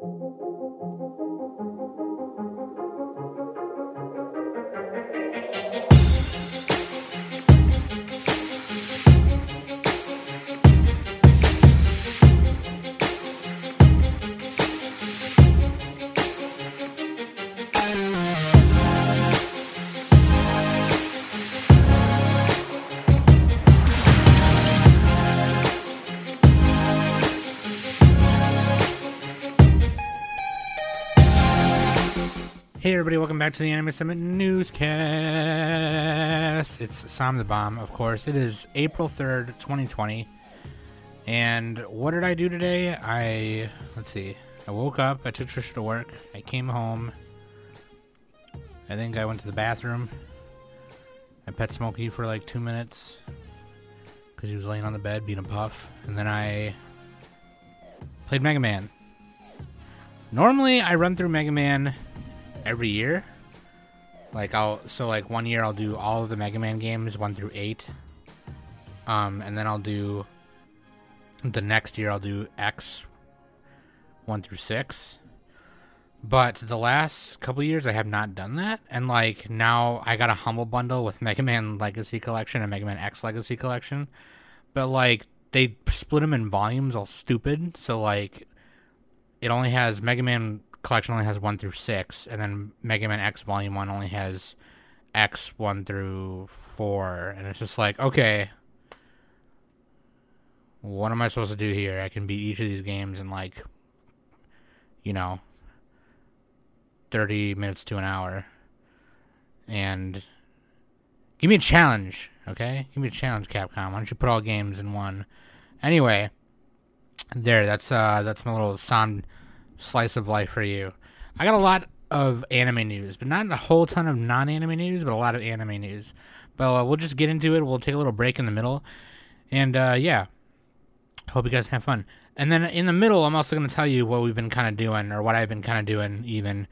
Hey to the Anime Summit newscast. It's Sam the Bomb, of course. It is April 3rd, 2020. And what did I do today? I let's see. I woke up, I took Trisha to work, I came home. I think I went to the bathroom. I pet Smokey for like two minutes because he was laying on the bed being a puff, and then I played Mega Man. Normally, I run through Mega Man every year. Like I'll so like one year I'll do all of the Mega Man games one through eight. Um, and then I'll do the next year I'll do X one through six. But the last couple years I have not done that, and like now I got a humble bundle with Mega Man Legacy Collection and Mega Man X Legacy Collection, but like they split them in volumes all stupid, so like it only has Mega Man collection only has one through six, and then Mega Man X Volume One only has X one through four, and it's just like, okay, what am I supposed to do here? I can beat each of these games in like, you know, thirty minutes to an hour, and give me a challenge, okay? Give me a challenge, Capcom. Why don't you put all games in one? Anyway, there. That's uh, that's my little sound slice of life for you. I got a lot of anime news, but not a whole ton of non-anime news, but a lot of anime news. But uh, we'll just get into it. We'll take a little break in the middle, and uh, yeah, hope you guys have fun. And then in the middle, I'm also going to tell you what we've been kind of doing, or what I've been kind of doing, even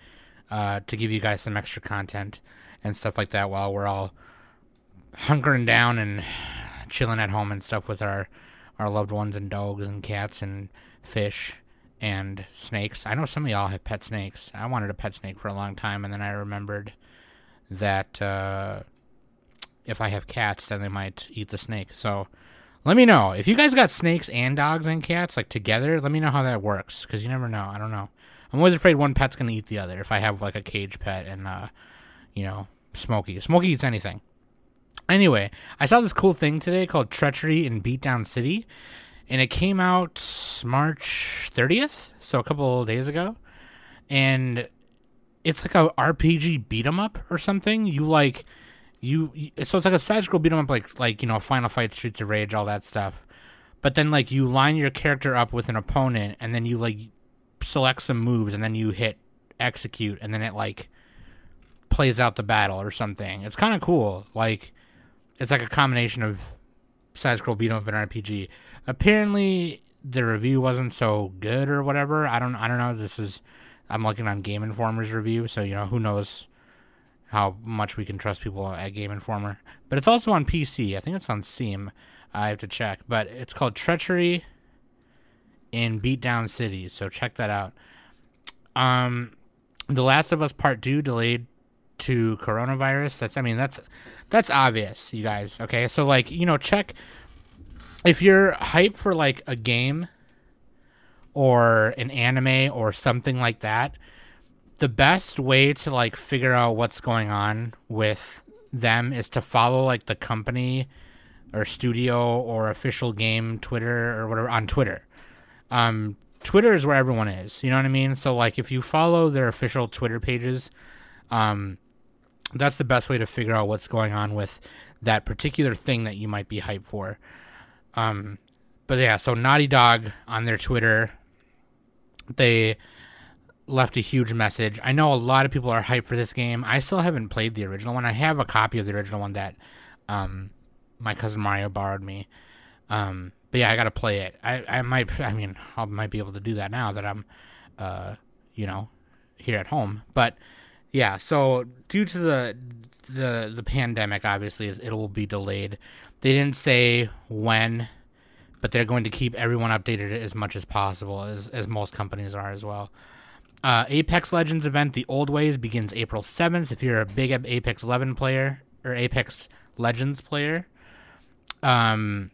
uh, to give you guys some extra content and stuff like that while we're all hunkering down and chilling at home and stuff with our our loved ones and dogs and cats and fish and snakes. I know some of y'all have pet snakes. I wanted a pet snake for a long time, and then I remembered that uh, if I have cats, then they might eat the snake. So let me know if you guys got snakes and dogs and cats like together. Let me know how that works because you never know. I don't know. I'm always afraid one pet's gonna eat the other. If I have like a cage pet and uh, you know, Smokey. Smokey eats anything. Anyway, I saw this cool thing today called Treachery in Beatdown City and it came out March 30th, so a couple days ago. And it's like a RPG beat 'em up or something. You like you so it's like a side scroll beat 'em up like like you know Final Fight, Streets of Rage, all that stuff. But then like you line your character up with an opponent and then you like select some moves and then you hit execute and then it like plays out the battle or something. It's kind of cool. Like it's like a combination of side scroll beat 'em up and RPG. Apparently, the review wasn't so good or whatever. I don't. I don't know. This is. I'm looking on Game Informer's review, so you know who knows how much we can trust people at Game Informer. But it's also on PC. I think it's on Steam. I have to check, but it's called Treachery in Beatdown City. So check that out. Um, The Last of Us Part Two delayed to coronavirus. That's. I mean, that's that's obvious, you guys. Okay, so like you know, check if you're hyped for like a game or an anime or something like that. The best way to like figure out what's going on with them is to follow like the company or studio or official game Twitter or whatever on Twitter. Um, Twitter is where everyone is. You know what I mean? So like if you follow their official Twitter pages, um, that's the best way to figure out what's going on with that particular thing that you might be hyped for. Um, but yeah, so Naughty Dog on their Twitter, they left a huge message. I know a lot of people are hyped for this game. I still haven't played the original one. I have a copy of the original one that um, my cousin Mario borrowed me. Um, but yeah, I got to play it. I, I might, I mean, I might be able to do that now that I'm, uh, you know, here at home. But yeah, so due to the the the pandemic, obviously, it will be delayed. They didn't say when but they're going to keep everyone updated as much as possible, as as most companies are as well. Uh, Apex Legends event, The Old Ways, begins April 7th. If you're a big Apex 11 player or Apex Legends player, um,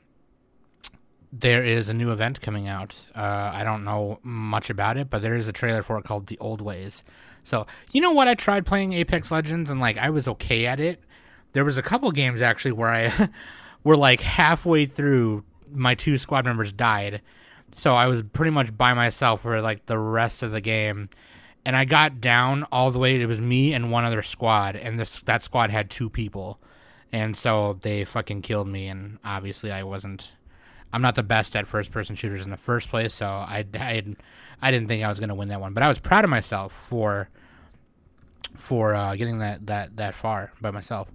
there is a new event coming out. Uh, I don't know much about it, but there is a trailer for it called The Old Ways. So, you know what? I tried playing Apex Legends and like I was okay at it. There was a couple games actually where I were like halfway through my two squad members died. So I was pretty much by myself for like the rest of the game. And I got down all the way. It was me and one other squad, and this that squad had two people, and so they fucking killed me. And obviously, I wasn't. I'm not the best at first person shooters in the first place, so I I, I didn't think I was gonna win that one. But I was proud of myself for for uh, getting that that that far by myself.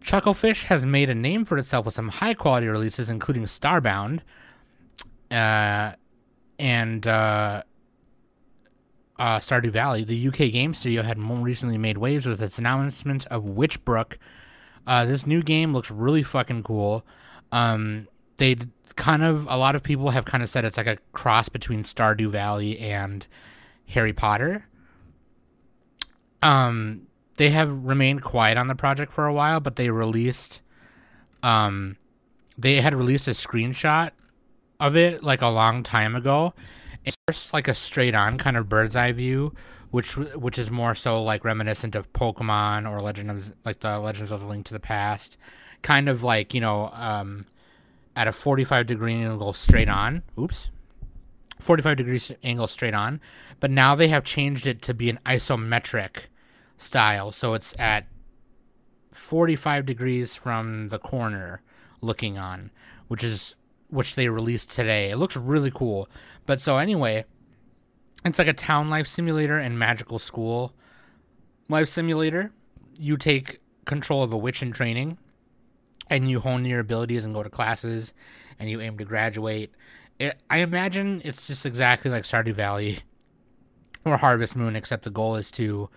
Chucklefish has made a name for itself with some high quality releases, including Starbound, uh, and uh, uh, Stardew Valley. The UK game studio had more recently made waves with its announcement of Witchbrook. Uh, this new game looks really fucking cool. Um, they kind of a lot of people have kind of said it's like a cross between Stardew Valley and Harry Potter. Um, they have remained quiet on the project for a while, but they released, um, they had released a screenshot of it like a long time ago. It's just like a straight on kind of bird's eye view, which which is more so like reminiscent of Pokemon or Legend of like the Legends of the Link to the Past, kind of like you know um, at a forty five degree angle straight on. Oops. 45 degrees angle straight on, but now they have changed it to be an isometric style. So it's at 45 degrees from the corner looking on, which is which they released today. It looks really cool. But so anyway, it's like a town life simulator and magical school life simulator. You take control of a witch in training and you hone your abilities and go to classes and you aim to graduate. It, I imagine it's just exactly like Stardew Valley or Harvest Moon, except the goal is to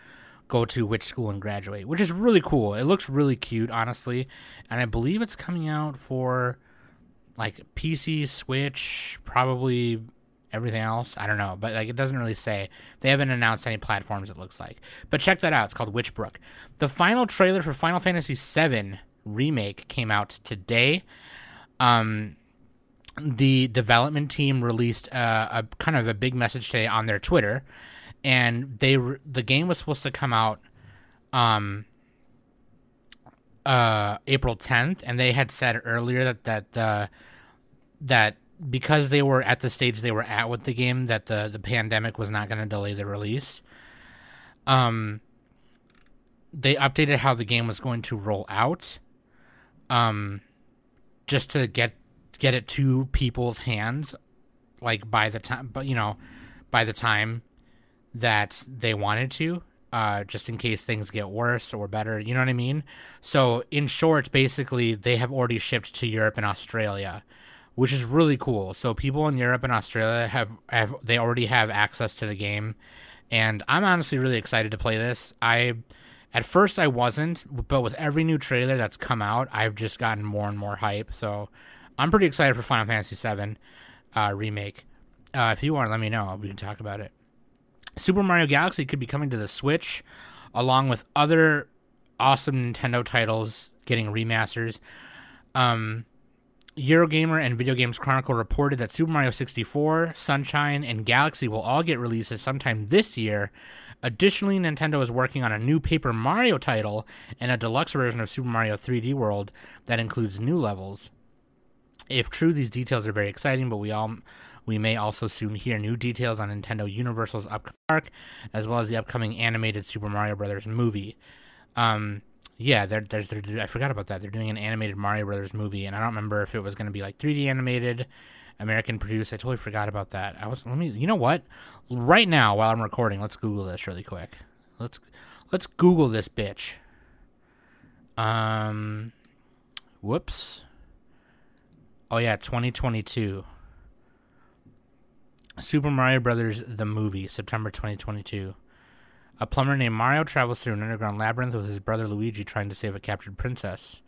go to which school and graduate, which is really cool. It looks really cute, honestly, and I believe it's coming out for like PC, Switch, probably everything else. I don't know, but like it doesn't really say. They haven't announced any platforms. It looks like, but check that out. It's called Witchbrook. The final trailer for Final Fantasy VII remake came out today. Um, the development team released a, a kind of a big message today on their Twitter, and they the game was supposed to come out um uh April 10th and they had said earlier that that uh that because they were at the stage they were at with the game that the the pandemic was not going to delay the release um they updated how the game was going to roll out um just to get get it to people's hands like by the time but you know by the time that they wanted to, uh, just in case things get worse or better. You know what I mean? So, in short, basically, they have already shipped to Europe and Australia, which is really cool. So, people in Europe and Australia have, have they already have access to the game, and I'm honestly really excited to play this. I at first I wasn't, but with every new trailer that's come out, I've just gotten more and more hype. So, I'm pretty excited for Final Fantasy VII uh, remake. Uh, if you want, let me know. We can talk about it. Super Mario Galaxy could be coming to the Switch, along with other awesome Nintendo titles getting remasters. Um, Eurogamer and Video Games Chronicle reported that Super Mario 64, Sunshine, and Galaxy will all get releases sometime this year. Additionally, Nintendo is working on a new Paper Mario title and a deluxe version of Super Mario 3D World that includes new levels. If true, these details are very exciting, but we all we may also soon hear new details on Nintendo Universal's upcoming arc, as well as the upcoming animated Super Mario Brothers movie. Um, yeah, they're, there's, I forgot about that. They're doing an animated Mario Brothers movie, and I don't remember if it was going to be like 3D animated, American produced. I totally forgot about that. I was let me. You know what? Right now, while I'm recording, let's Google this really quick. Let's let's Google this bitch. Um, whoops. Oh yeah, 2022. Super Mario Brothers the movie, September 2022. A plumber named Mario travels through an underground labyrinth with his brother Luigi trying to save a captured princess.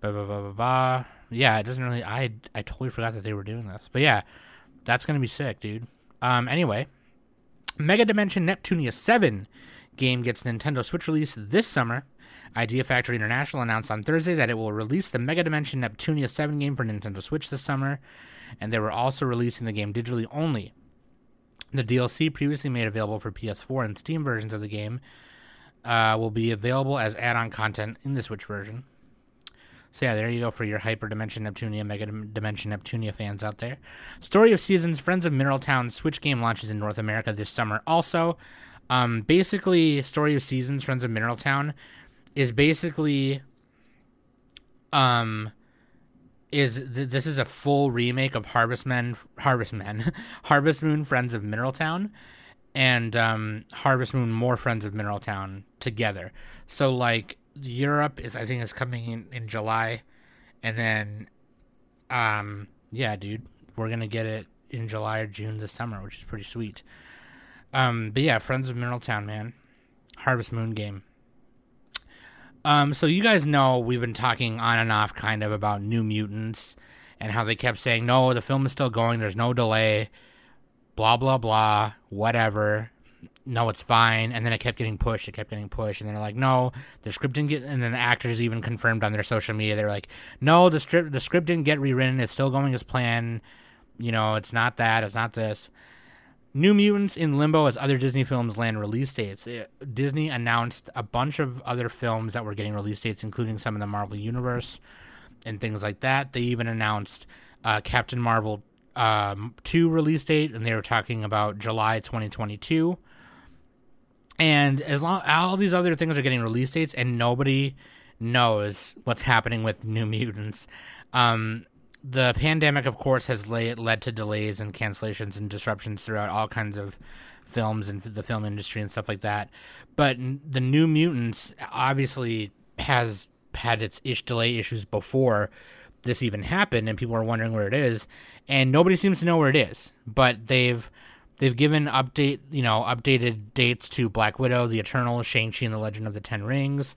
Ba ba ba ba ba. Yeah, it doesn't really. I I totally forgot that they were doing this, but yeah, that's gonna be sick, dude. Um, anyway, Mega Dimension Neptunia Seven game gets Nintendo Switch release this summer. Idea Factory International announced on Thursday that it will release the Mega Dimension Neptunia 7 game for Nintendo Switch this summer, and they were also releasing the game digitally only. The DLC, previously made available for PS4 and Steam versions of the game, uh, will be available as add on content in the Switch version. So, yeah, there you go for your Hyper Dimension Neptunia, Mega Dimension Neptunia fans out there. Story of Seasons Friends of Mineral Town Switch game launches in North America this summer also. Um, basically, Story of Seasons Friends of Mineral Town is basically um is th- this is a full remake of Harvest Men Harvest Men Harvest Moon Friends of Mineral Town and um, Harvest Moon More Friends of Mineral Town together. So like Europe is I think is coming in in July and then um yeah dude we're to get it in July or June this summer which is pretty sweet. Um but yeah Friends of Mineral Town man Harvest Moon game um, so you guys know we've been talking on and off kind of about New Mutants and how they kept saying, no, the film is still going, there's no delay, blah, blah, blah, whatever. No, it's fine. And then it kept getting pushed, it kept getting pushed. And then they're like, no, the script didn't get, and then the actors even confirmed on their social media, they're like, no, the script, the script didn't get rewritten, it's still going as planned. You know, it's not that, it's not this. New Mutants in limbo as other Disney films land release dates. Uh, Disney announced a bunch of other films that were getting release dates, including some in the Marvel Universe and things like that. They even announced uh, Captain Marvel um, 2 release date, and they were talking about July 2022. And as long all these other things are getting release dates, and nobody knows what's happening with New Mutants. Um, the pandemic, of course, has led led to delays and cancellations and disruptions throughout all kinds of films and the film industry and stuff like that. But the New Mutants obviously has had its ish delay issues before this even happened, and people are wondering where it is, and nobody seems to know where it is. But they've they've given update you know updated dates to Black Widow, The Eternal, Shang Chi and the Legend of the Ten Rings,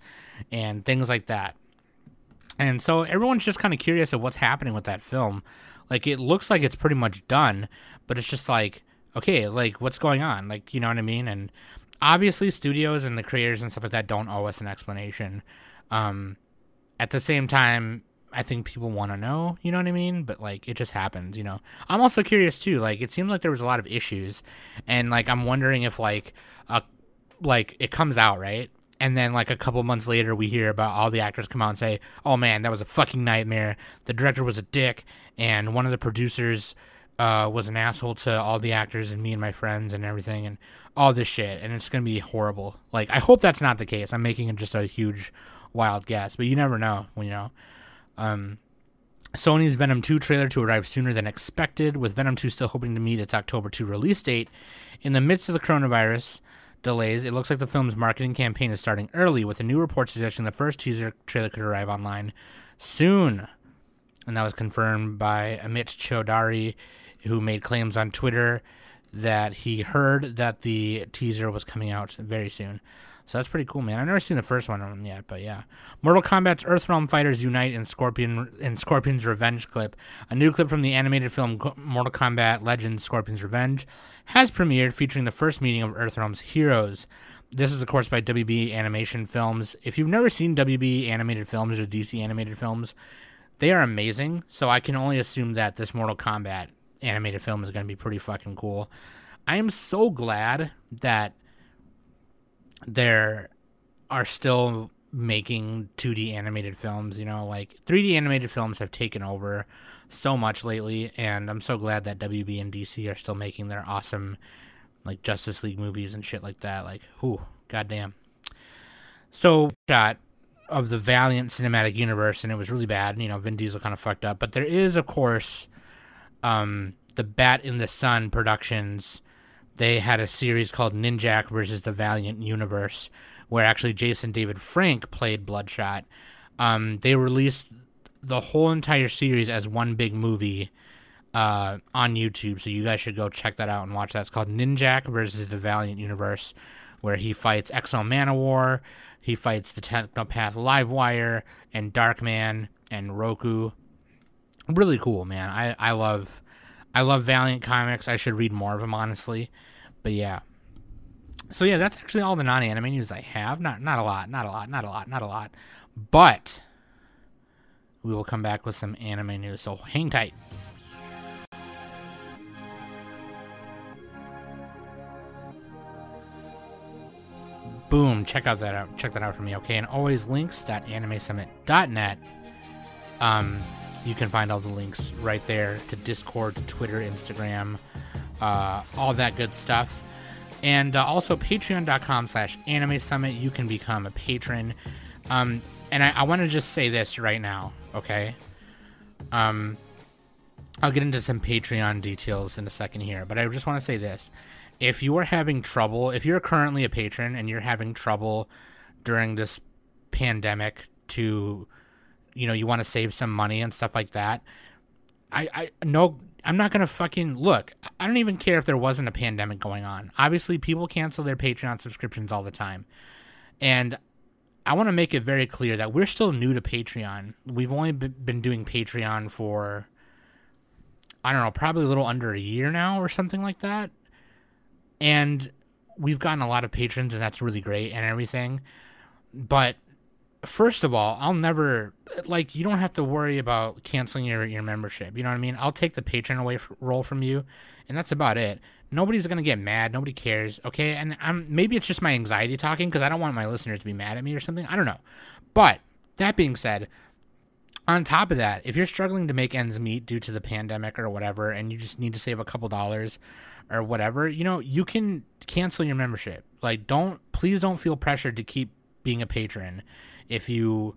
and things like that. And so everyone's just kind of curious of what's happening with that film. Like it looks like it's pretty much done, but it's just like, okay, like what's going on? Like, you know what I mean? And obviously studios and the creators and stuff like that don't owe us an explanation. Um at the same time, I think people want to know, you know what I mean? But like it just happens, you know. I'm also curious too. Like it seems like there was a lot of issues and like I'm wondering if like a like it comes out, right? and then like a couple months later we hear about all the actors come out and say oh man that was a fucking nightmare the director was a dick and one of the producers uh, was an asshole to all the actors and me and my friends and everything and all this shit and it's gonna be horrible like i hope that's not the case i'm making just a huge wild guess but you never know you know um, Sony's Venom 2 trailer to arrive sooner than expected, with Venom 2 still hoping to meet its October 2 release date. In the midst of the coronavirus, delays, it looks like the film's marketing campaign is starting early, with a new report suggesting the first teaser trailer could arrive online soon. And that was confirmed by Amit Chaudhary, who made claims on Twitter that he heard that the teaser was coming out very soon. So that's pretty cool, man. I've never seen the first one of them yet, but yeah. Mortal Kombat's Earthrealm fighters unite in Scorpion in Scorpion's Revenge clip. A new clip from the animated film Mortal Kombat Legends Scorpion's Revenge has premiered, featuring the first meeting of Earthrealm's heroes. This is, of course, by WB Animation Films. If you've never seen WB animated films or DC animated films, they are amazing. So I can only assume that this Mortal Kombat animated film is going to be pretty fucking cool. I am so glad that there are still making 2D animated films. You know, like 3D animated films have taken over so much lately, and I'm so glad that WB and DC are still making their awesome, like Justice League movies and shit like that. Like, whew, goddamn. So, shot of the Valiant cinematic universe, and it was really bad. You know, Vin Diesel kind of fucked up, but there is, of course, um, the Bat in the Sun Productions they had a series called Ninjak versus the Valiant Universe, where actually Jason David Frank played Bloodshot. Um, they released the whole entire series as one big movie uh, on YouTube, so you guys should go check that out and watch that. It's called Ninjak versus the Valiant Universe, where he fights X-O Manowar, he fights the Technopath Livewire, and Darkman, and Roku. really cool, man. I I love I love Valiant comics. I should read more of them, honestly. But yeah. So yeah, that's actually all the non-anime news I have. Not not a lot, not a lot, not a lot, not a lot. But we will come back with some anime news. So hang tight. Boom! Check out that out. Check that out for me, okay? And always links.animesummit.net. Um, you can find all the links right there to Discord, to Twitter, Instagram, uh, all that good stuff. And uh, also patreon.com slash anime summit. You can become a patron. Um, and I, I want to just say this right now, okay? Um, I'll get into some Patreon details in a second here, but I just want to say this. If you are having trouble, if you're currently a patron and you're having trouble during this pandemic to you know you want to save some money and stuff like that i i no i'm not gonna fucking look i don't even care if there wasn't a pandemic going on. Obviously people cancel their patreon subscriptions all the time. And i want to make it very clear that we're still new to patreon. We've only been doing patreon for i don't know probably a little under a year now or something like that. And we've gotten a lot of patrons and that's really great and everything. But first of all, I'll never like you don't have to worry about canceling your your membership. You know what I mean? I'll take the patron away f- role from you, and that's about it. Nobody's gonna get mad. Nobody cares. Okay, and I'm maybe it's just my anxiety talking because I don't want my listeners to be mad at me or something. I don't know. But that being said, on top of that, if you're struggling to make ends meet due to the pandemic or whatever, and you just need to save a couple dollars or whatever, you know, you can cancel your membership. Like, don't please don't feel pressured to keep being a patron if you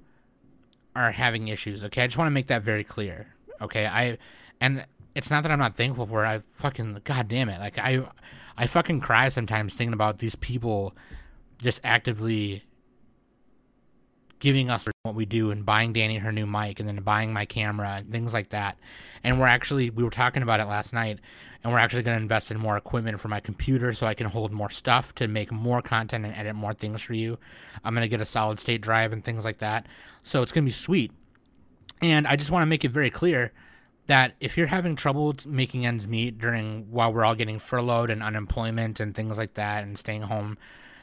are having issues. Okay, I just want to make that very clear. Okay, I and it's not that I'm not thankful for it. I fucking god damn it, like I I fucking cry sometimes thinking about these people just actively giving us what we do and buying Danny her new mic and then buying my camera and things like that. And we're actually we were talking about it last night and we're actually going to invest in more equipment for my computer so I can hold more stuff to make more content and edit more things for you. I'm going to get a solid state drive and things like that. So it's going to be sweet. And I just want to make it very clear that if you're having trouble making ends meet during while we're all getting furloughed and unemployment and things like that and staying home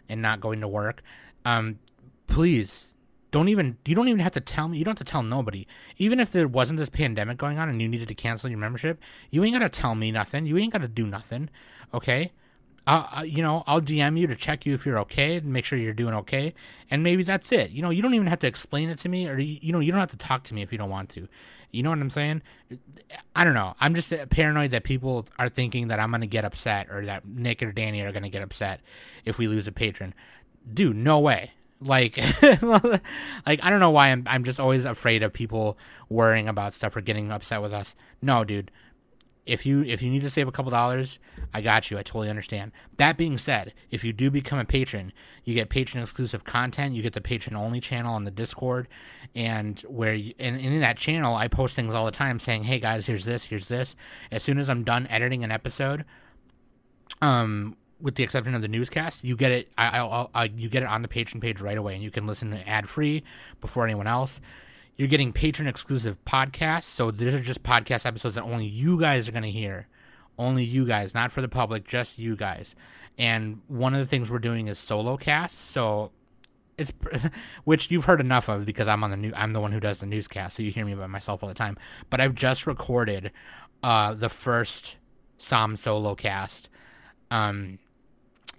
and not going to work, um, please don't even you don't even have to tell me you don't have to tell nobody. Even if there wasn't this pandemic going on and you needed to cancel your membership you ain't gotta tell me nothing. You ain't gotta do nothing okay? Uh, you know i'll dm you to check you if you're okay and make sure you're doing okay and maybe that's it. You know you don't even have to explain it to me or you know you don't have to talk to me if you don't want to. You know what i'm saying? I don't know. I'm just paranoid that people are thinking that i'm gonna get upset or that nick or danny are gonna get upset if we lose a patron. Dude no way like, like I don't know why I'm I'm just always afraid of people worrying about stuff or getting upset with us. No, dude. If you if you need to save a couple dollars, I got you. I totally understand. That being said, if you do become a patron, you get patron exclusive content. You get the patron only channel on the Discord, and where you, and, and in that channel, I post things all the time saying, "Hey guys, here's this, here's this." As soon as I'm done editing an episode, um, with the exception of the newscast, you get it. I, I'll, I'll, you get it on the patron page right away, and you can listen ad free before anyone else. You're getting patron exclusive podcasts, so these are just podcast episodes that only you guys are going to hear, only you guys, not for the public, just you guys. And one of the things we're doing is solo casts, so it's which you've heard enough of because I'm on the new. I'm the one who does the newscast, so you hear me by myself all the time. But I've just recorded uh, the first Sam solo cast. Um,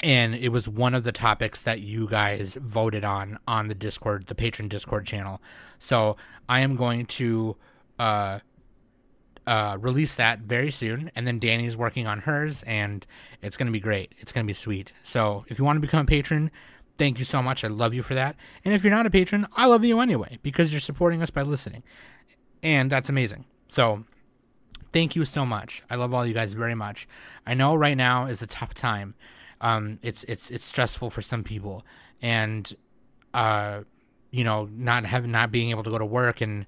and it was one of the topics that you guys voted on on the Discord, the patron Discord channel. So I am going to uh, uh, release that very soon, and then Danny's working on hers, and it's going to be great. It's going to be sweet. So if you want to become a patron, thank you so much. I love you for that. And if you're not a patron, I love you anyway because you're supporting us by listening, and that's amazing. So thank you so much. I love all you guys very much. I know right now is a tough time um, it's it's it's stressful for some people, and uh, you know, not having not being able to go to work and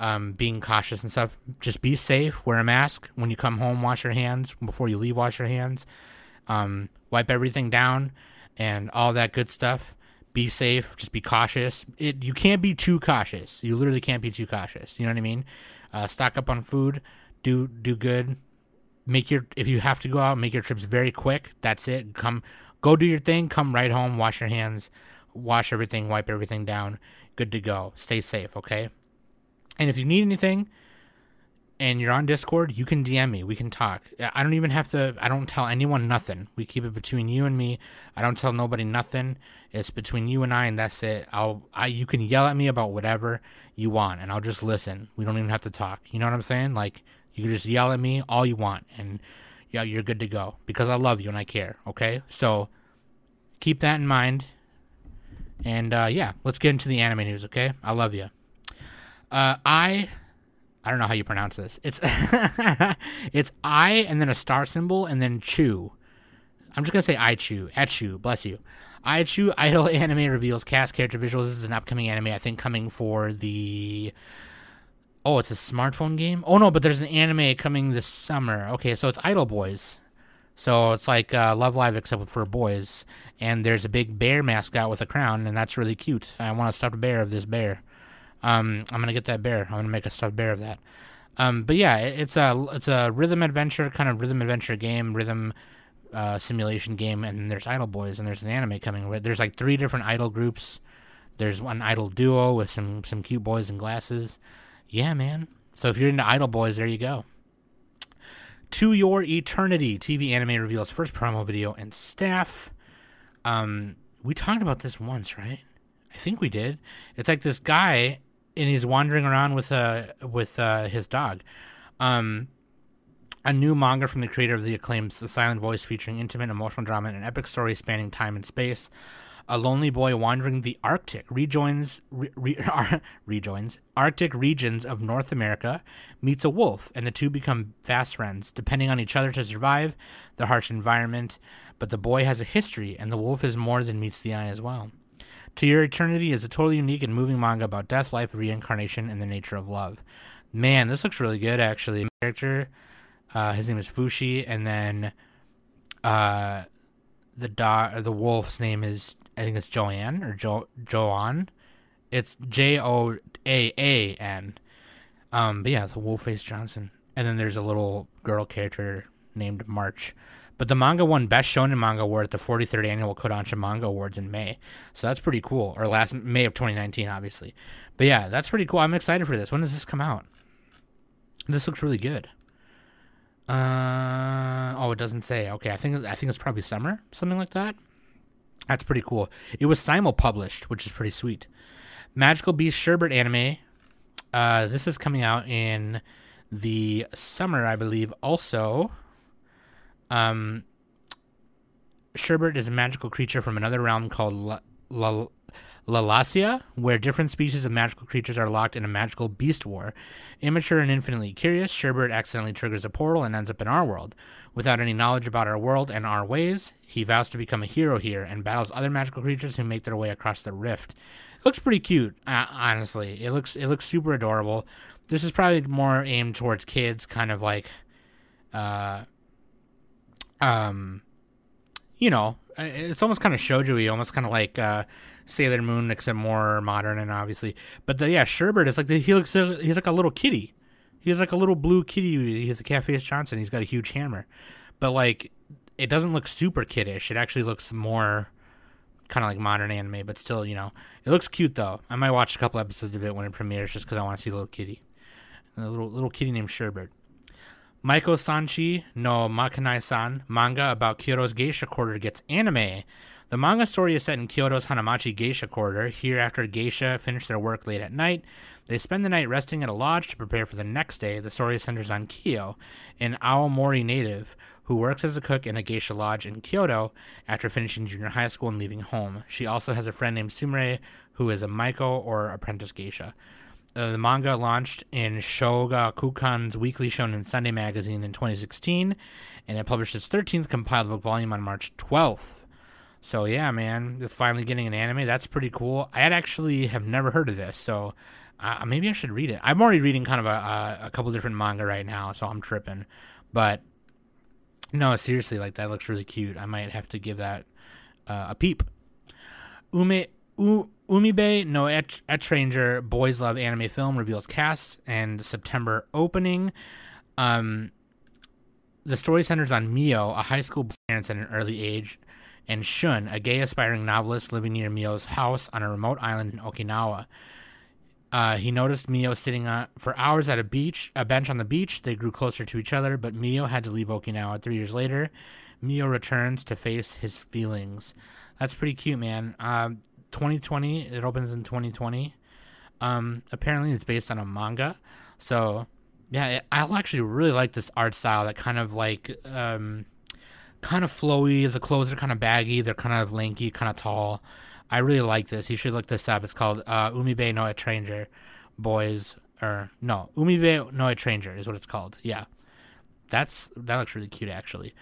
um, being cautious and stuff. Just be safe. Wear a mask when you come home. Wash your hands before you leave. Wash your hands. Um, wipe everything down, and all that good stuff. Be safe. Just be cautious. It you can't be too cautious. You literally can't be too cautious. You know what I mean? Uh, stock up on food. Do do good. Make your if you have to go out, make your trips very quick. That's it. Come, go do your thing. Come right home. Wash your hands. Wash everything. Wipe everything down. Good to go. Stay safe. Okay. And if you need anything, and you're on Discord, you can DM me. We can talk. I don't even have to. I don't tell anyone nothing. We keep it between you and me. I don't tell nobody nothing. It's between you and I, and that's it. I'll. I. You can yell at me about whatever you want, and I'll just listen. We don't even have to talk. You know what I'm saying? Like you can just yell at me all you want, and yeah, you're good to go because I love you and I care. Okay, so keep that in mind. And uh, yeah, let's get into the anime news. Okay, I love you. Uh, I I don't know how you pronounce this. It's it's I and then a star symbol and then Chu. I'm just gonna say I Chu. Achu, bless you. I Chu Idol anime reveals cast character visuals. This is an upcoming anime, I think, coming for the. Oh, it's a smartphone game. Oh no, but there's an anime coming this summer. Okay, so it's Idol Boys. So it's like uh, Love Live except for boys. And there's a big bear mascot with a crown, and that's really cute. I want a stuffed bear of this bear. Um, I'm gonna get that bear. I'm gonna make a stuffed bear of that. Um, but yeah, it, it's a it's a rhythm adventure kind of rhythm adventure game, rhythm uh, simulation game, and there's Idol Boys, and there's an anime coming. There's like three different idol groups. There's one idol duo with some some cute boys in glasses. Yeah, man. So if you're into Idol Boys, there you go. To Your Eternity TV anime reveals first promo video and staff. Um, we talked about this once, right? I think we did. It's like this guy and he's wandering around with uh with uh, his dog. Um, a new manga from the creator of the acclaimed The Silent Voice, featuring intimate emotional drama and an epic story spanning time and space. A lonely boy wandering the Arctic rejoins re, re, rejoins Arctic regions of North America, meets a wolf, and the two become fast friends, depending on each other to survive the harsh environment. But the boy has a history, and the wolf is more than meets the eye as well. To Your Eternity is a totally unique and moving manga about death, life, reincarnation, and the nature of love. Man, this looks really good, actually. Character, uh, his name is Fushi, and then uh, the dog, the wolf's name is I think it's Joanne or jo Joan. It's J O A A N. Um, but yeah, it's a Wolf Face Johnson, and then there's a little girl character named March. But the manga won Best Shonen Manga Award at the 43rd Annual Kodansha Manga Awards in May. So that's pretty cool. Or last May of 2019, obviously. But yeah, that's pretty cool. I'm excited for this. When does this come out? This looks really good. Uh oh, it doesn't say. Okay, I think I think it's probably summer, something like that. That's pretty cool. It was simul published, which is pretty sweet. Magical Beast Sherbert anime. Uh, this is coming out in the summer, I believe. Also, um, Sherbert is a magical creature from another realm called La- La- Lalasia, where different species of magical creatures are locked in a magical beast war. Immature and infinitely curious, Sherbert accidentally triggers a portal and ends up in our world. Without any knowledge about our world and our ways, he vows to become a hero here and battles other magical creatures who make their way across the rift. It looks pretty cute, uh, honestly. It looks it looks super adorable. This is probably more aimed towards kids, kind of like uh, um, you know, it's almost kind of shoujo almost kind of like uh, Sailor Moon, except more modern and obviously. But the, yeah, Sherbert is like the, he looks he's like a little kitty. He's like a little blue kitty. He's a Cat Face Johnson. He's got a huge hammer, but like it doesn't look super kiddish. It actually looks more kind of like modern anime, but still, you know, it looks cute though. I might watch a couple episodes of it when it premieres just because I want to see the little kitty, a little little kitty named Sherbert. Maiko Sanchi no Makanai-san manga about Kyoto's geisha quarter gets anime. The manga story is set in Kyoto's Hanamachi geisha quarter. Here, after geisha finish their work late at night, they spend the night resting at a lodge to prepare for the next day. The story centers on Kyo, an Aomori native who works as a cook in a geisha lodge in Kyoto after finishing junior high school and leaving home. She also has a friend named Sumire who is a Maiko or apprentice geisha. Uh, the manga launched in Shogakukan's Weekly Shonen Sunday magazine in 2016, and it published its 13th compiled book volume on March 12th. So yeah, man, it's finally getting an anime. That's pretty cool. I had actually have never heard of this, so uh, maybe I should read it. I'm already reading kind of a, a, couple different manga right now, so I'm tripping. But no, seriously, like that looks really cute. I might have to give that uh, a peep. Ume U, Umibe no Etranger Boys Love anime film reveals cast and September opening. Um, the story centers on Mio, a high school parents at an early age, and Shun, a gay aspiring novelist living near Mio's house on a remote island in Okinawa. Uh, he noticed Mio sitting on, for hours at a beach, a bench on the beach. They grew closer to each other, but Mio had to leave Okinawa. Three years later, Mio returns to face his feelings. That's pretty cute, man. Uh, 2020, it opens in 2020. Um, apparently, it's based on a manga, so yeah, I actually really like this art style. That kind of like um, kind of flowy. The clothes are kind of baggy. They're kind of lanky, kind of tall. I really like this. You should look this up. It's called uh, Umibe no Etranger Boys or no Umibe no Etranger is what it's called. Yeah, that's that looks really cute actually.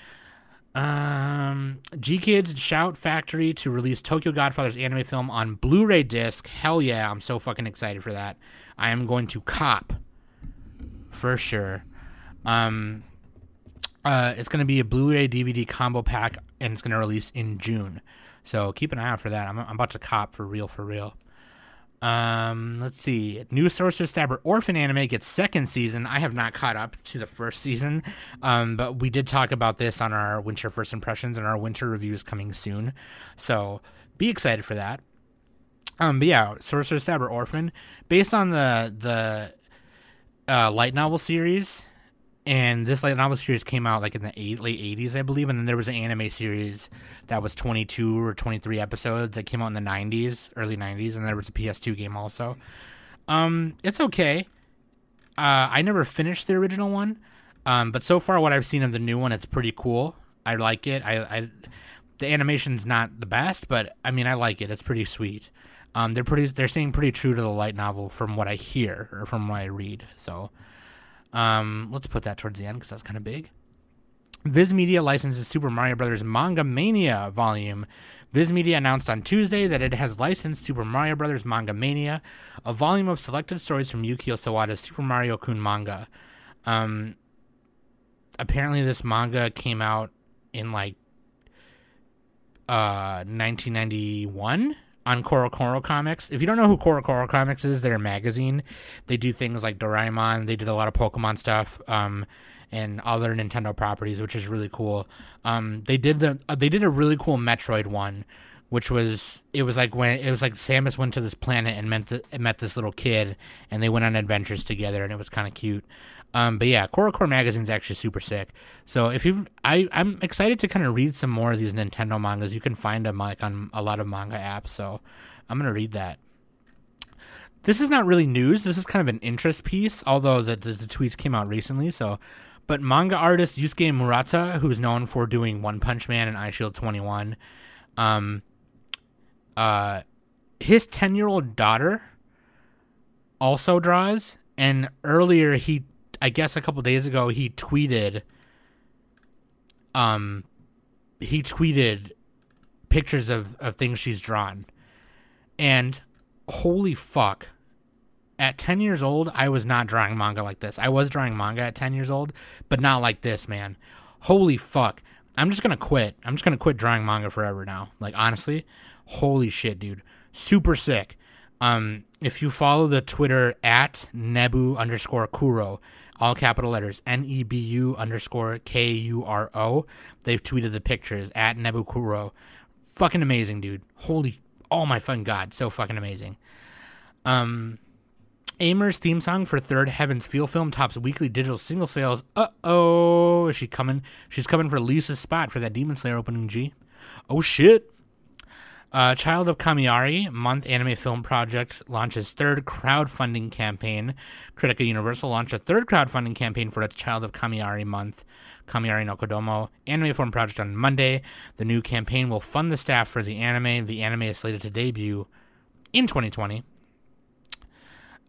Um, GKIDS Shout Factory to release Tokyo Godfathers anime film on Blu-ray disc. Hell yeah, I'm so fucking excited for that. I am going to cop for sure. Um, uh, it's going to be a Blu-ray DVD combo pack, and it's going to release in June. So keep an eye out for that. I'm, I'm about to cop for real, for real. Um, let's see. New Sorcerer Stabber Orphen anime gets second season. I have not caught up to the first season, um, but we did talk about this on our winter first impressions and our winter review is coming soon. So be excited for that. Um, but yeah, Sorcerer Stabber Orphen, based on the the uh, light novel series and this light novel series came out like in the eight, late 80s i believe. And then there was an anime series that was 22 or 23 episodes that came out in the 90s early 90s and there was a ps2 game also. Um it's okay. Uh i never finished the original one. Um but so far what i've seen of the new one it's pretty cool. I like it. I i the animation's not the best but i mean i like it. It's pretty sweet. Um they're pretty they're staying pretty true to the light novel from what i hear or from what i read so um, let's put that towards the end because that's kind of big. Viz Media licenses Super Mario Bros. Manga Mania volume. Viz Media announced on Tuesday that it has licensed Super Mario Bros. Manga Mania, a volume of selected stories from Yukio Sawada's Super Mario Kun manga. Um, apparently, this manga came out in like uh 1991 on CoroCoro Comics. If you don't know who CoroCoro Comics is, they're a magazine. They do things like Doraemon. They did a lot of Pokemon stuff. Um, and other Nintendo properties, which is really cool. Um, they did the uh, they did a really cool Metroid one, which was it was like when it was like Samus went to this planet and met the, met this little kid, and they went on adventures together, and it was kind of cute. Um, but yeah, CoroCoro magazine is actually super sick. So if you, I, I'm excited to kind of read some more of these Nintendo mangas. You can find them like on a lot of manga apps. So I'm gonna read that. This is not really news. This is kind of an interest piece, although the, the, the tweets came out recently. So, but manga artist Yusuke Murata, who's known for doing One Punch Man and Eyeshield 21, um, uh, his 10 year old daughter also draws, and earlier he I guess a couple days ago he tweeted um he tweeted pictures of of things she's drawn. And holy fuck. At 10 years old, I was not drawing manga like this. I was drawing manga at 10 years old, but not like this, man. Holy fuck. I'm just going to quit. I'm just going to quit drawing manga forever now. Like honestly, holy shit, dude. Super sick. Um, if you follow the Twitter at Nebu underscore Kuro, all capital letters, N E B U underscore K U R O. They've tweeted the pictures at Nebukuro. Fucking amazing, dude. Holy, oh my fucking god, so fucking amazing. Um, Aimer's theme song for Third Heaven's Feel film tops weekly digital single sales. Uh oh, is she coming? She's coming for Lisa's spot for that Demon Slayer opening G. Oh shit. Uh, Child of Kamiari month anime film project launches third crowdfunding campaign. Critica Universal launched a third crowdfunding campaign for its Child of Kamiari month, Kamiari no Kodomo anime film project on Monday. The new campaign will fund the staff for the anime. The anime is slated to debut in 2020.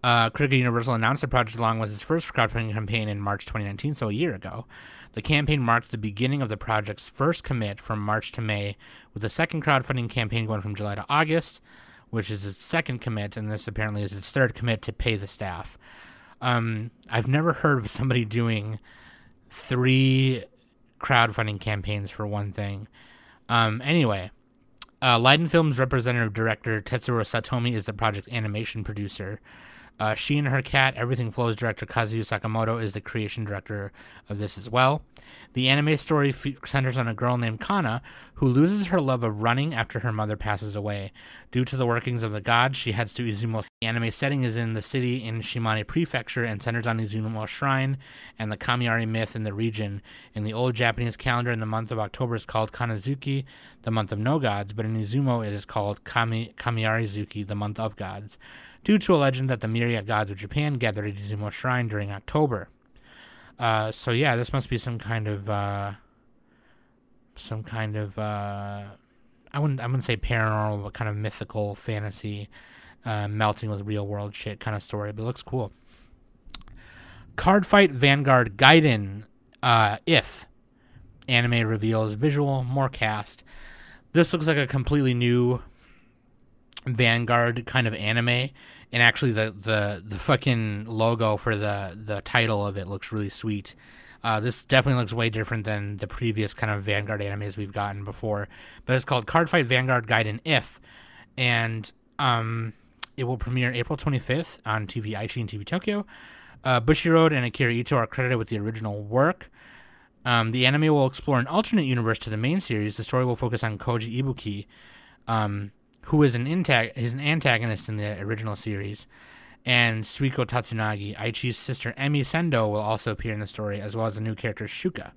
Uh, Critica Universal announced the project along with its first crowdfunding campaign in March 2019, so a year ago. The campaign marked the beginning of the project's first commit from March to May, with the second crowdfunding campaign going from July to August, which is its second commit, and this apparently is its third commit to pay the staff. Um, I've never heard of somebody doing three crowdfunding campaigns for one thing. Um, anyway, Uh, Leiden Films representative director Tetsuro Satomi is the project animation producer. Uh, she and her cat, Everything Flows director Kazuyu Sakamoto is the creation director of this as well. The anime story centers on a girl named Kana who loses her love of running after her mother passes away. Due to the workings of the gods, she heads to Izumo. The anime setting is in the city in Shimane Prefecture and centers on Izumo Shrine and the Kamiari myth in the region. In the old Japanese calendar, in the month of October is called Kannazuki, the month of no gods, but in Izumo it is called Kami- Kamiarizuki, the month of gods due to a legend that the myriad gods of Japan gathered at Izumo Shrine during October. Uh, so yeah, this must be some kind of uh, some kind of uh, I wouldn't I wouldn't say paranormal, but kind of mythical fantasy uh, melting with real world shit kind of story. But looks cool. Cardfight Vanguard Gaiden uh, if anime reveals visual more cast. This looks like a completely new Vanguard kind of anime, and actually the the the fucking logo for the the title of it looks really sweet. Uh, this definitely looks way different than the previous kind of Vanguard animes we've gotten before. But it's called Cardfight Vanguard Gaiden If, and um, it will premiere April 25th on TV Aichi and TV Tokyo. Uh, Bushiroad and Akira Ito are credited with the original work. Um, the anime will explore an alternate universe to the main series. The story will focus on Koji Ibuki, um, who is an intag- is an antagonist in the original series, and Suiko Tatsunagi, Aichi's sister Emi Sendo, will also appear in the story, as well as the new character Shuka.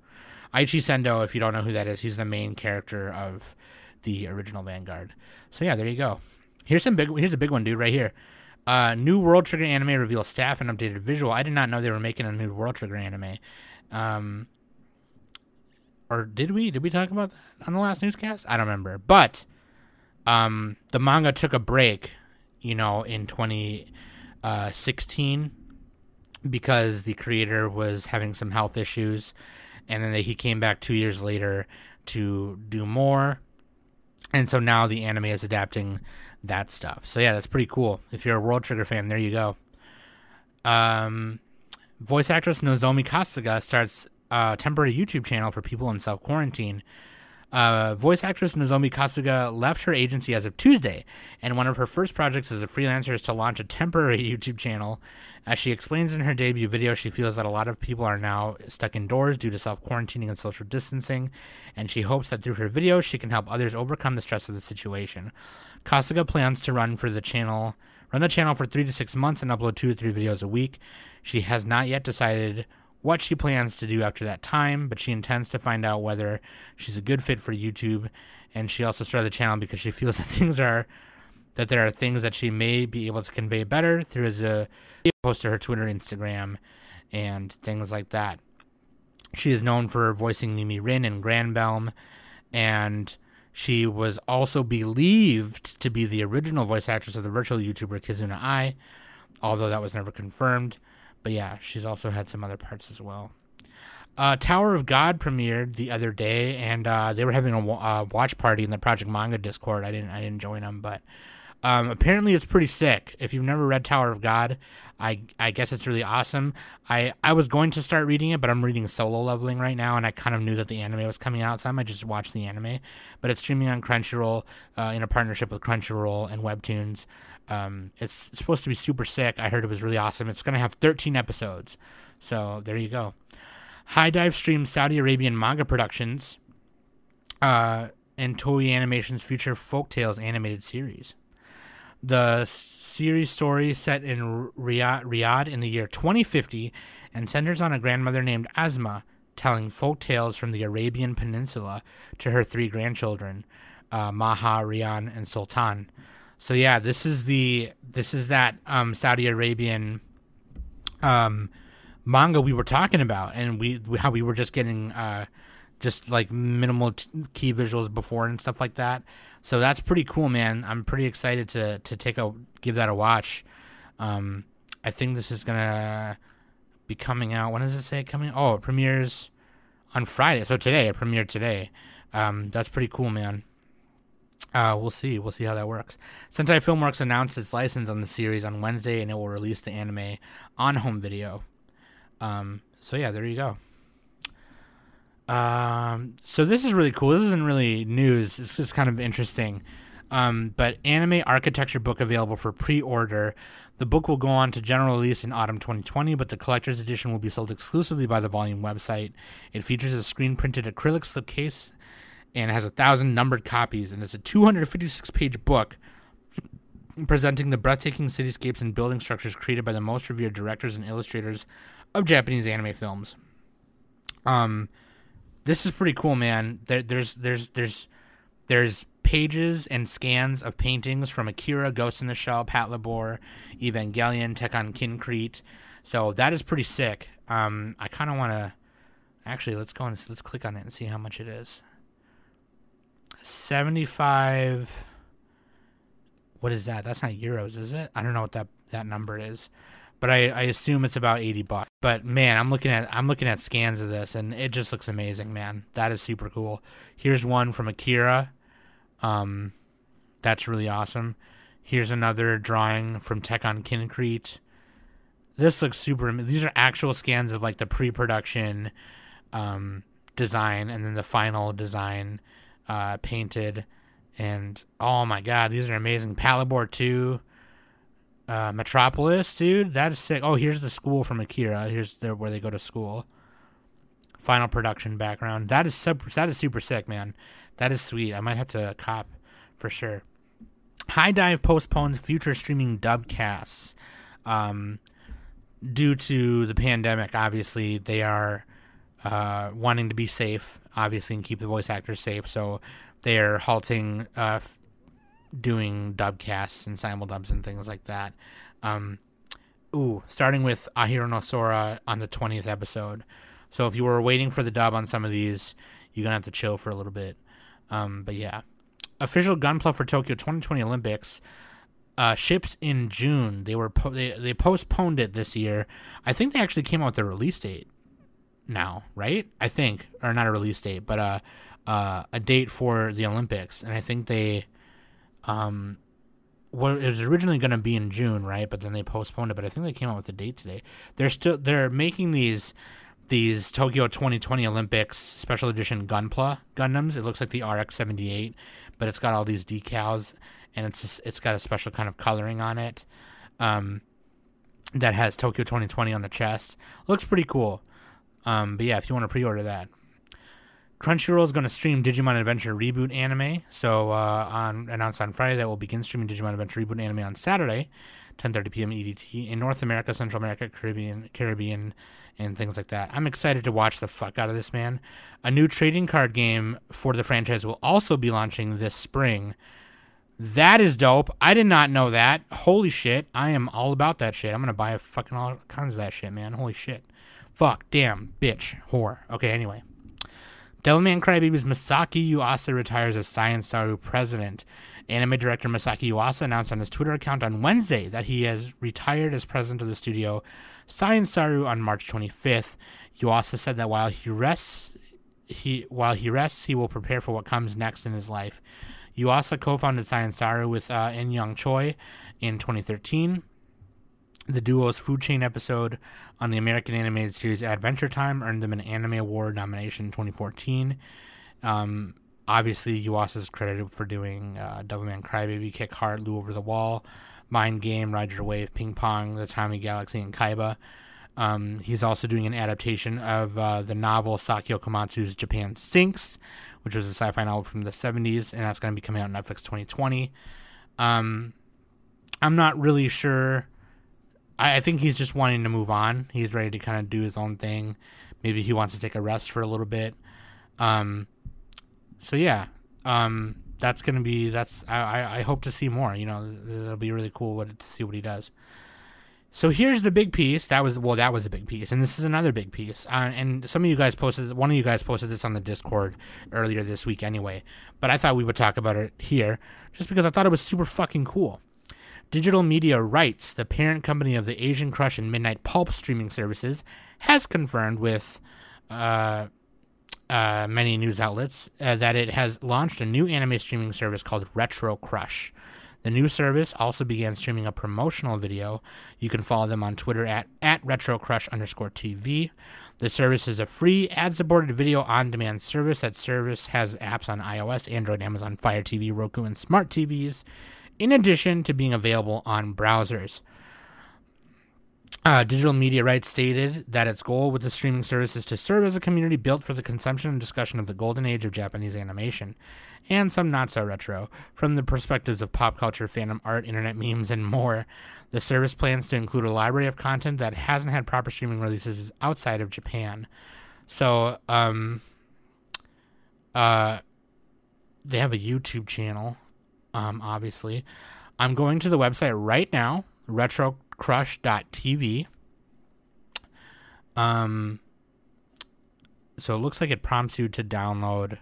Aichi Sendo, if you don't know who that is, he's the main character of the original Vanguard. So yeah, there you go. Here's some big. Here's a big one, dude, right here. Uh, new World Trigger anime reveals staff and updated visual. I did not know they were making a new World Trigger anime. Um, or did we? Did we talk about that on the last newscast? I don't remember. But um, the manga took a break, you know, in 2016 because the creator was having some health issues, and then he came back two years later to do more. And so now the anime is adapting that stuff. So yeah, that's pretty cool. If you're a World Trigger fan, there you go. Um, voice actress Nozomi Kasuga starts a temporary YouTube channel for people in self quarantine. Uh, voice actress Nozomi Kasuga left her agency as of Tuesday, and one of her first projects as a freelancer is to launch a temporary YouTube channel. As she explains in her debut video, she feels that a lot of people are now stuck indoors due to self quarantining and social distancing, and she hopes that through her videos she can help others overcome the stress of the situation. Kasuga plans to run for the channel, run the channel for three to six months, and upload two to three videos a week. She has not yet decided what she plans to do after that time, but she intends to find out whether she's a good fit for YouTube. And she also started the channel because she feels that things are that there are things that she may be able to convey better through as a post to her Twitter, Instagram, and things like that. She is known for voicing Mimi Rin in Granbelm, and she was also believed to be the original voice actress of the virtual YouTuber Kizuna Ai, although that was never confirmed. But yeah, she's also had some other parts as well. Uh, Tower of God premiered the other day, and uh, they were having a uh, watch party in the Project Manga Discord. I didn't, I didn't join them, but um, apparently it's pretty sick. If you've never read Tower of God, I, I guess it's really awesome. I, I was going to start reading it, but I'm reading Solo Leveling right now, and I kind of knew that the anime was coming out, so I might just watch the anime. But it's streaming on Crunchyroll uh, in a partnership with Crunchyroll and Webtoons. Um, it's supposed to be super sick. I heard it was really awesome. It's going to have 13 episodes. So there you go. HIDIVE streams Saudi Arabian manga productions uh, and Toei Animation's future Folk Tales animated series. The series story set in Riyadh, Riyadh in the year 2050 and centers on a grandmother named Asma telling folk tales from the Arabian Peninsula to her three grandchildren, uh, Maha, Rian, and Sultan. So yeah, this is the this is that um, Saudi Arabian um, manga we were talking about, and we how we were just getting uh, just like minimal t- key visuals before and stuff like that. So that's pretty cool, man. I'm pretty excited to to take a give that a watch. Um, I think this is gonna be coming out. When does it say coming? Oh, it premieres on Friday. So today, it premiered today. Um, that's pretty cool, man. Uh, we'll see. We'll see how that works. Sentai Filmworks announced its license on the series on Wednesday, and it will release the anime on home video. Um, so yeah, there you go. Um, so this is really cool. This isn't really news. It's just kind of interesting. Um, but anime architecture book available for pre-order. The book will go on to general release in autumn 2020, but the collector's edition will be sold exclusively by the volume website. It features a screen-printed acrylic slipcase and it has a thousand numbered copies, and it's a 256-page book presenting the breathtaking cityscapes and building structures created by the most revered directors and illustrators of Japanese anime films. Um, this is pretty cool, man. There, there's there's there's there's pages and scans of paintings from Akira, Ghost in the Shell, Pat Patlabor, Evangelion, Tekkonkinkreet. So that is pretty sick. Um, I kind of want to actually let's go and let's click on it and see how much it is. Seventy five what is that? That's not euros, is it? I don't know what that that number is, but I, I assume it's about eighty bucks. But man, I'm looking at I'm looking at scans of this, and it just looks amazing, man. That is super cool. Here's one from Akira. Um, that's really awesome. Here's another drawing from Tekkonkinkreet. This looks super. These are actual scans of like the pre-production um, design and then the final design uh, painted. And oh my god, these are amazing. Patlabor 2, uh, Metropolis, dude, that is sick. Oh, here's the school from Akira. Here's where they go to school. Final production background. That is super, that is super sick, man. That is sweet. I might have to cop for sure. HIDIVE postpones future streaming dubcasts um, due to the pandemic. Obviously, they are uh, wanting to be safe, obviously, and keep the voice actors safe. So they're halting uh, f- doing dubcasts and simuldubs and things like that. Um, ooh, starting with Ahiru no Sora on the 20th episode. So if you were waiting for the dub on some of these, you're going to have to chill for a little bit. Um, but yeah. Official Gunpla for Tokyo 2020 Olympics uh, ships in June. They were po- they, they postponed it this year. I think they actually came out with a release date now, right? I think, or not a release date, but uh, uh, a date for the Olympics, and I think they, um, well, it was originally going to be in June, right? But then they postponed it. But I think they came out with a date today. They're still they're making these these Tokyo 2020 Olympics special edition Gunpla Gundams. It looks like the RX-78, but it's got all these decals and it's it's got a special kind of coloring on it. Um, that has Tokyo 2020 on the chest. Looks pretty cool. Um, but yeah, if you want to pre-order that, Crunchyroll is going to stream Digimon Adventure Reboot anime. So uh, on announced on Friday that will begin streaming Digimon Adventure Reboot anime on Saturday, 10:30 p.m. EDT in North America, Central America, Caribbean, Caribbean, and things like that. I'm excited to watch the fuck out of this man. A new trading card game for the franchise will also be launching this spring. That is dope. I did not know that. Holy shit. I am all about that shit. I'm going to buy fucking all kinds of that shit, man. Holy shit. Fuck. Damn. Bitch. Whore. Okay, anyway. Devilman Crybaby's Masaki Yuasa retires as Science Saru president. Anime director Masaki Yuasa announced on his Twitter account on Wednesday that he has retired as president of the studio Science Saru on March 25th. Yuasa said that while he rests, he while he rests, he will prepare for what comes next in his life. Yuasa co-founded Science Saru with uh, Eunyoung Choi in 2013. The duo's food chain episode on the American animated series Adventure Time earned them an Annie Award nomination in 2014. Um, obviously, is credited for doing uh, Devilman Crybaby, Kick Heart, Lu Over the Wall, Mind Game, Your Wave, Ping Pong, The Tatami Galaxy, and Kaiba. Um, he's also doing an adaptation of uh, the novel Sakyo Komatsu's Japan Sinks, which was a sci-fi novel from the 70s, and that's going to be coming out on Netflix 2020. Um, I'm not really sure I, I think he's just wanting to move on. He's ready to kind of do his own thing. Maybe he wants to take a rest for a little bit. Um, so yeah, um, that's gonna be that's I, I hope to see more. You know, it'll be really cool what, to see what he does. So here's the big piece. That was well, that was a big piece, and this is another big piece. Uh, and some of you guys posted, one of you guys posted this on the Discord earlier this week, anyway. But I thought we would talk about it here, just because I thought it was super fucking cool. Digital Media Rights, the parent company of the Asian Crush and Midnight Pulp streaming services, has confirmed with uh, uh, many news outlets uh, that it has launched a new anime streaming service called Retro Crush. The new service also began streaming a promotional video. You can follow them on Twitter at, at RetroCrush underscore TV. The service is a free ad supported video on demand service. That service has apps on iOS, Android, Amazon Fire TV, Roku, and smart TVs, in addition to being available on browsers. Uh, Digital Media Rights stated that its goal with the streaming service is to serve as a community built for the consumption and discussion of the golden age of Japanese animation, and some not so retro, from the perspectives of pop culture, fandom, art, internet memes, and more. The service plans to include a library of content that hasn't had proper streaming releases outside of Japan. So, um, uh, they have a YouTube channel, um, obviously. I'm going to the website right now, retrocrush.tv. Um, so it looks like it prompts you to download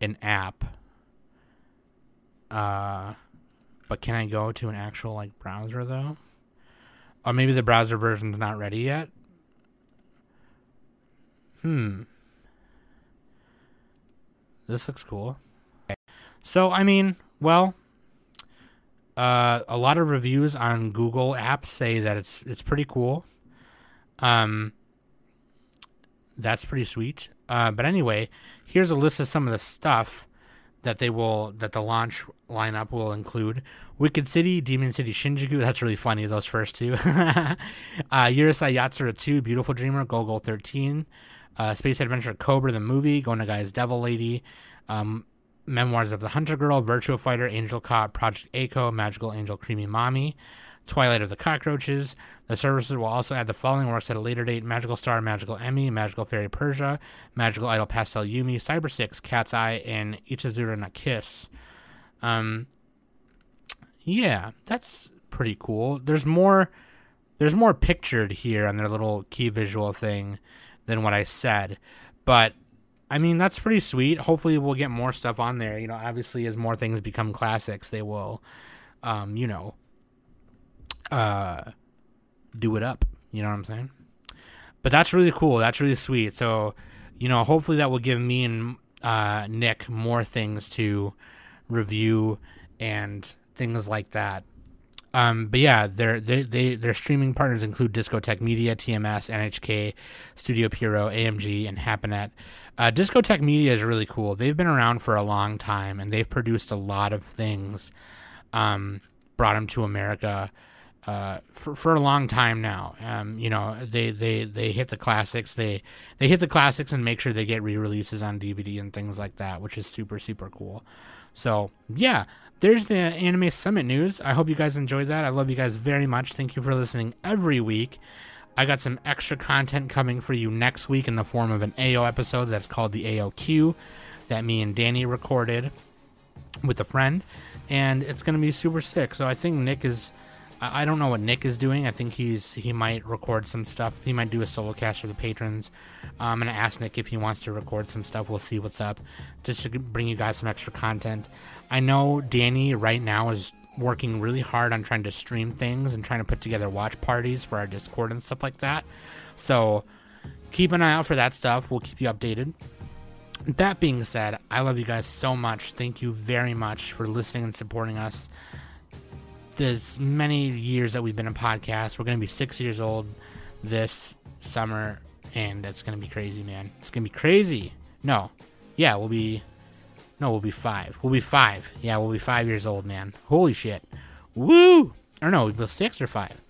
an app. Uh, but can I go to an actual like browser though? Or maybe the browser version's not ready yet. Hmm. This looks cool. So I mean, well, uh, a lot of reviews on Google apps say that it's it's pretty cool. Um, that's pretty sweet. Uh, but anyway, here's a list of some of the stuff that they will that the launch lineup will include Wicked City, Demon City Shinjuku. That's really funny. Those first two. uh, Yatsura 2, Beautiful Dreamer, Golgo 13, uh, Space Adventure Cobra the movie, Go Nagai's Devil Lady, um, Memoirs of the Hunter Girl, Virtua Fighter, Angel Cop, Project A-ko, Magical Angel Creamy Mami, Twilight of the Cockroaches. The services will also add the following works at a later date Magical Star, Magical Emi, Magical Fairy Persia, Magical Idol Pastel Yumi, Cybersix, Cat's Eye, and Itazura na Kiss. Um, yeah, that's pretty cool. There's more. There's more pictured here on their little key visual thing than what I said, but I mean that's pretty sweet. Hopefully, we'll get more stuff on there. You know, obviously, as more things become classics, they will, um, you know, uh, do it up. You know what I'm saying? But that's really cool. That's really sweet. So, you know, hopefully that will give me and uh, Nick more things to review and things like that. Um, but yeah, their they their streaming partners include Discotek Media, TMS, NHK, Studio Pierrot, AMG, and Happinet. Uh, Discotek Media is really cool. They've been around for a long time, and they've produced a lot of things. Um, brought them to America uh, for for a long time now. Um, you know, they, they they hit the classics. They they hit the classics and make sure they get re-releases on DVD and things like that, which is super super cool. So yeah, there's the Anime Summit news. I hope you guys enjoyed that. I love you guys very much. Thank you for listening every week. I got some extra content coming for you next week in the form of an AO episode that's called the AOQ that me and Danny recorded with a friend, and it's gonna be super sick. So I think Nick is I don't know what Nick is doing. I think he's he might record some stuff. He might do a solo cast for the patrons. Um, I'm gonna ask Nick if he wants to record some stuff. We'll see what's up, just to bring you guys some extra content. I know Danny right now is working really hard on trying to stream things and trying to put together watch parties for our Discord and stuff like that. So keep an eye out for that stuff. We'll keep you updated. That being said, I love you guys so much. Thank you very much for listening and supporting us as many years that we've been a podcast. We're going to be six years old this summer, and it's going to be crazy, man. It's going to be crazy. No, yeah, we'll be. No, we'll be five. We'll be five. Yeah, we'll be five years old, man. Holy shit. Woo! Or no, we'll be six or five.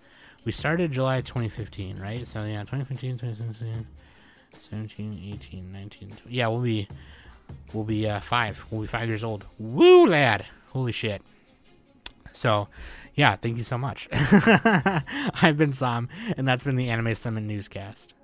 We started July 2015, right? So yeah, 2015, 2017, 17, 18, 19. 20. Yeah, we'll be we'll be uh, five. We'll be five years old. Woo, lad! Holy shit. So, yeah, thank you so much. I've been Sam, and that's been the Anime Summit Newscast.